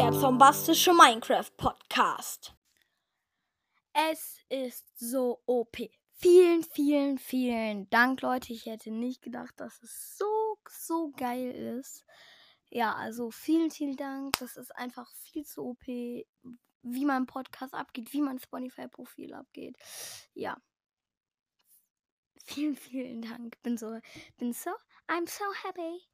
der zombastische Minecraft-Podcast. Es ist so OP. Vielen, vielen, vielen Dank, Leute. Ich hätte nicht gedacht, dass es so, so geil ist. Ja, also vielen, vielen Dank. Das ist einfach viel zu OP, wie mein Podcast abgeht, wie mein Spotify-Profil abgeht. Ja. Vielen, vielen Dank. Bin so, bin so, I'm so happy.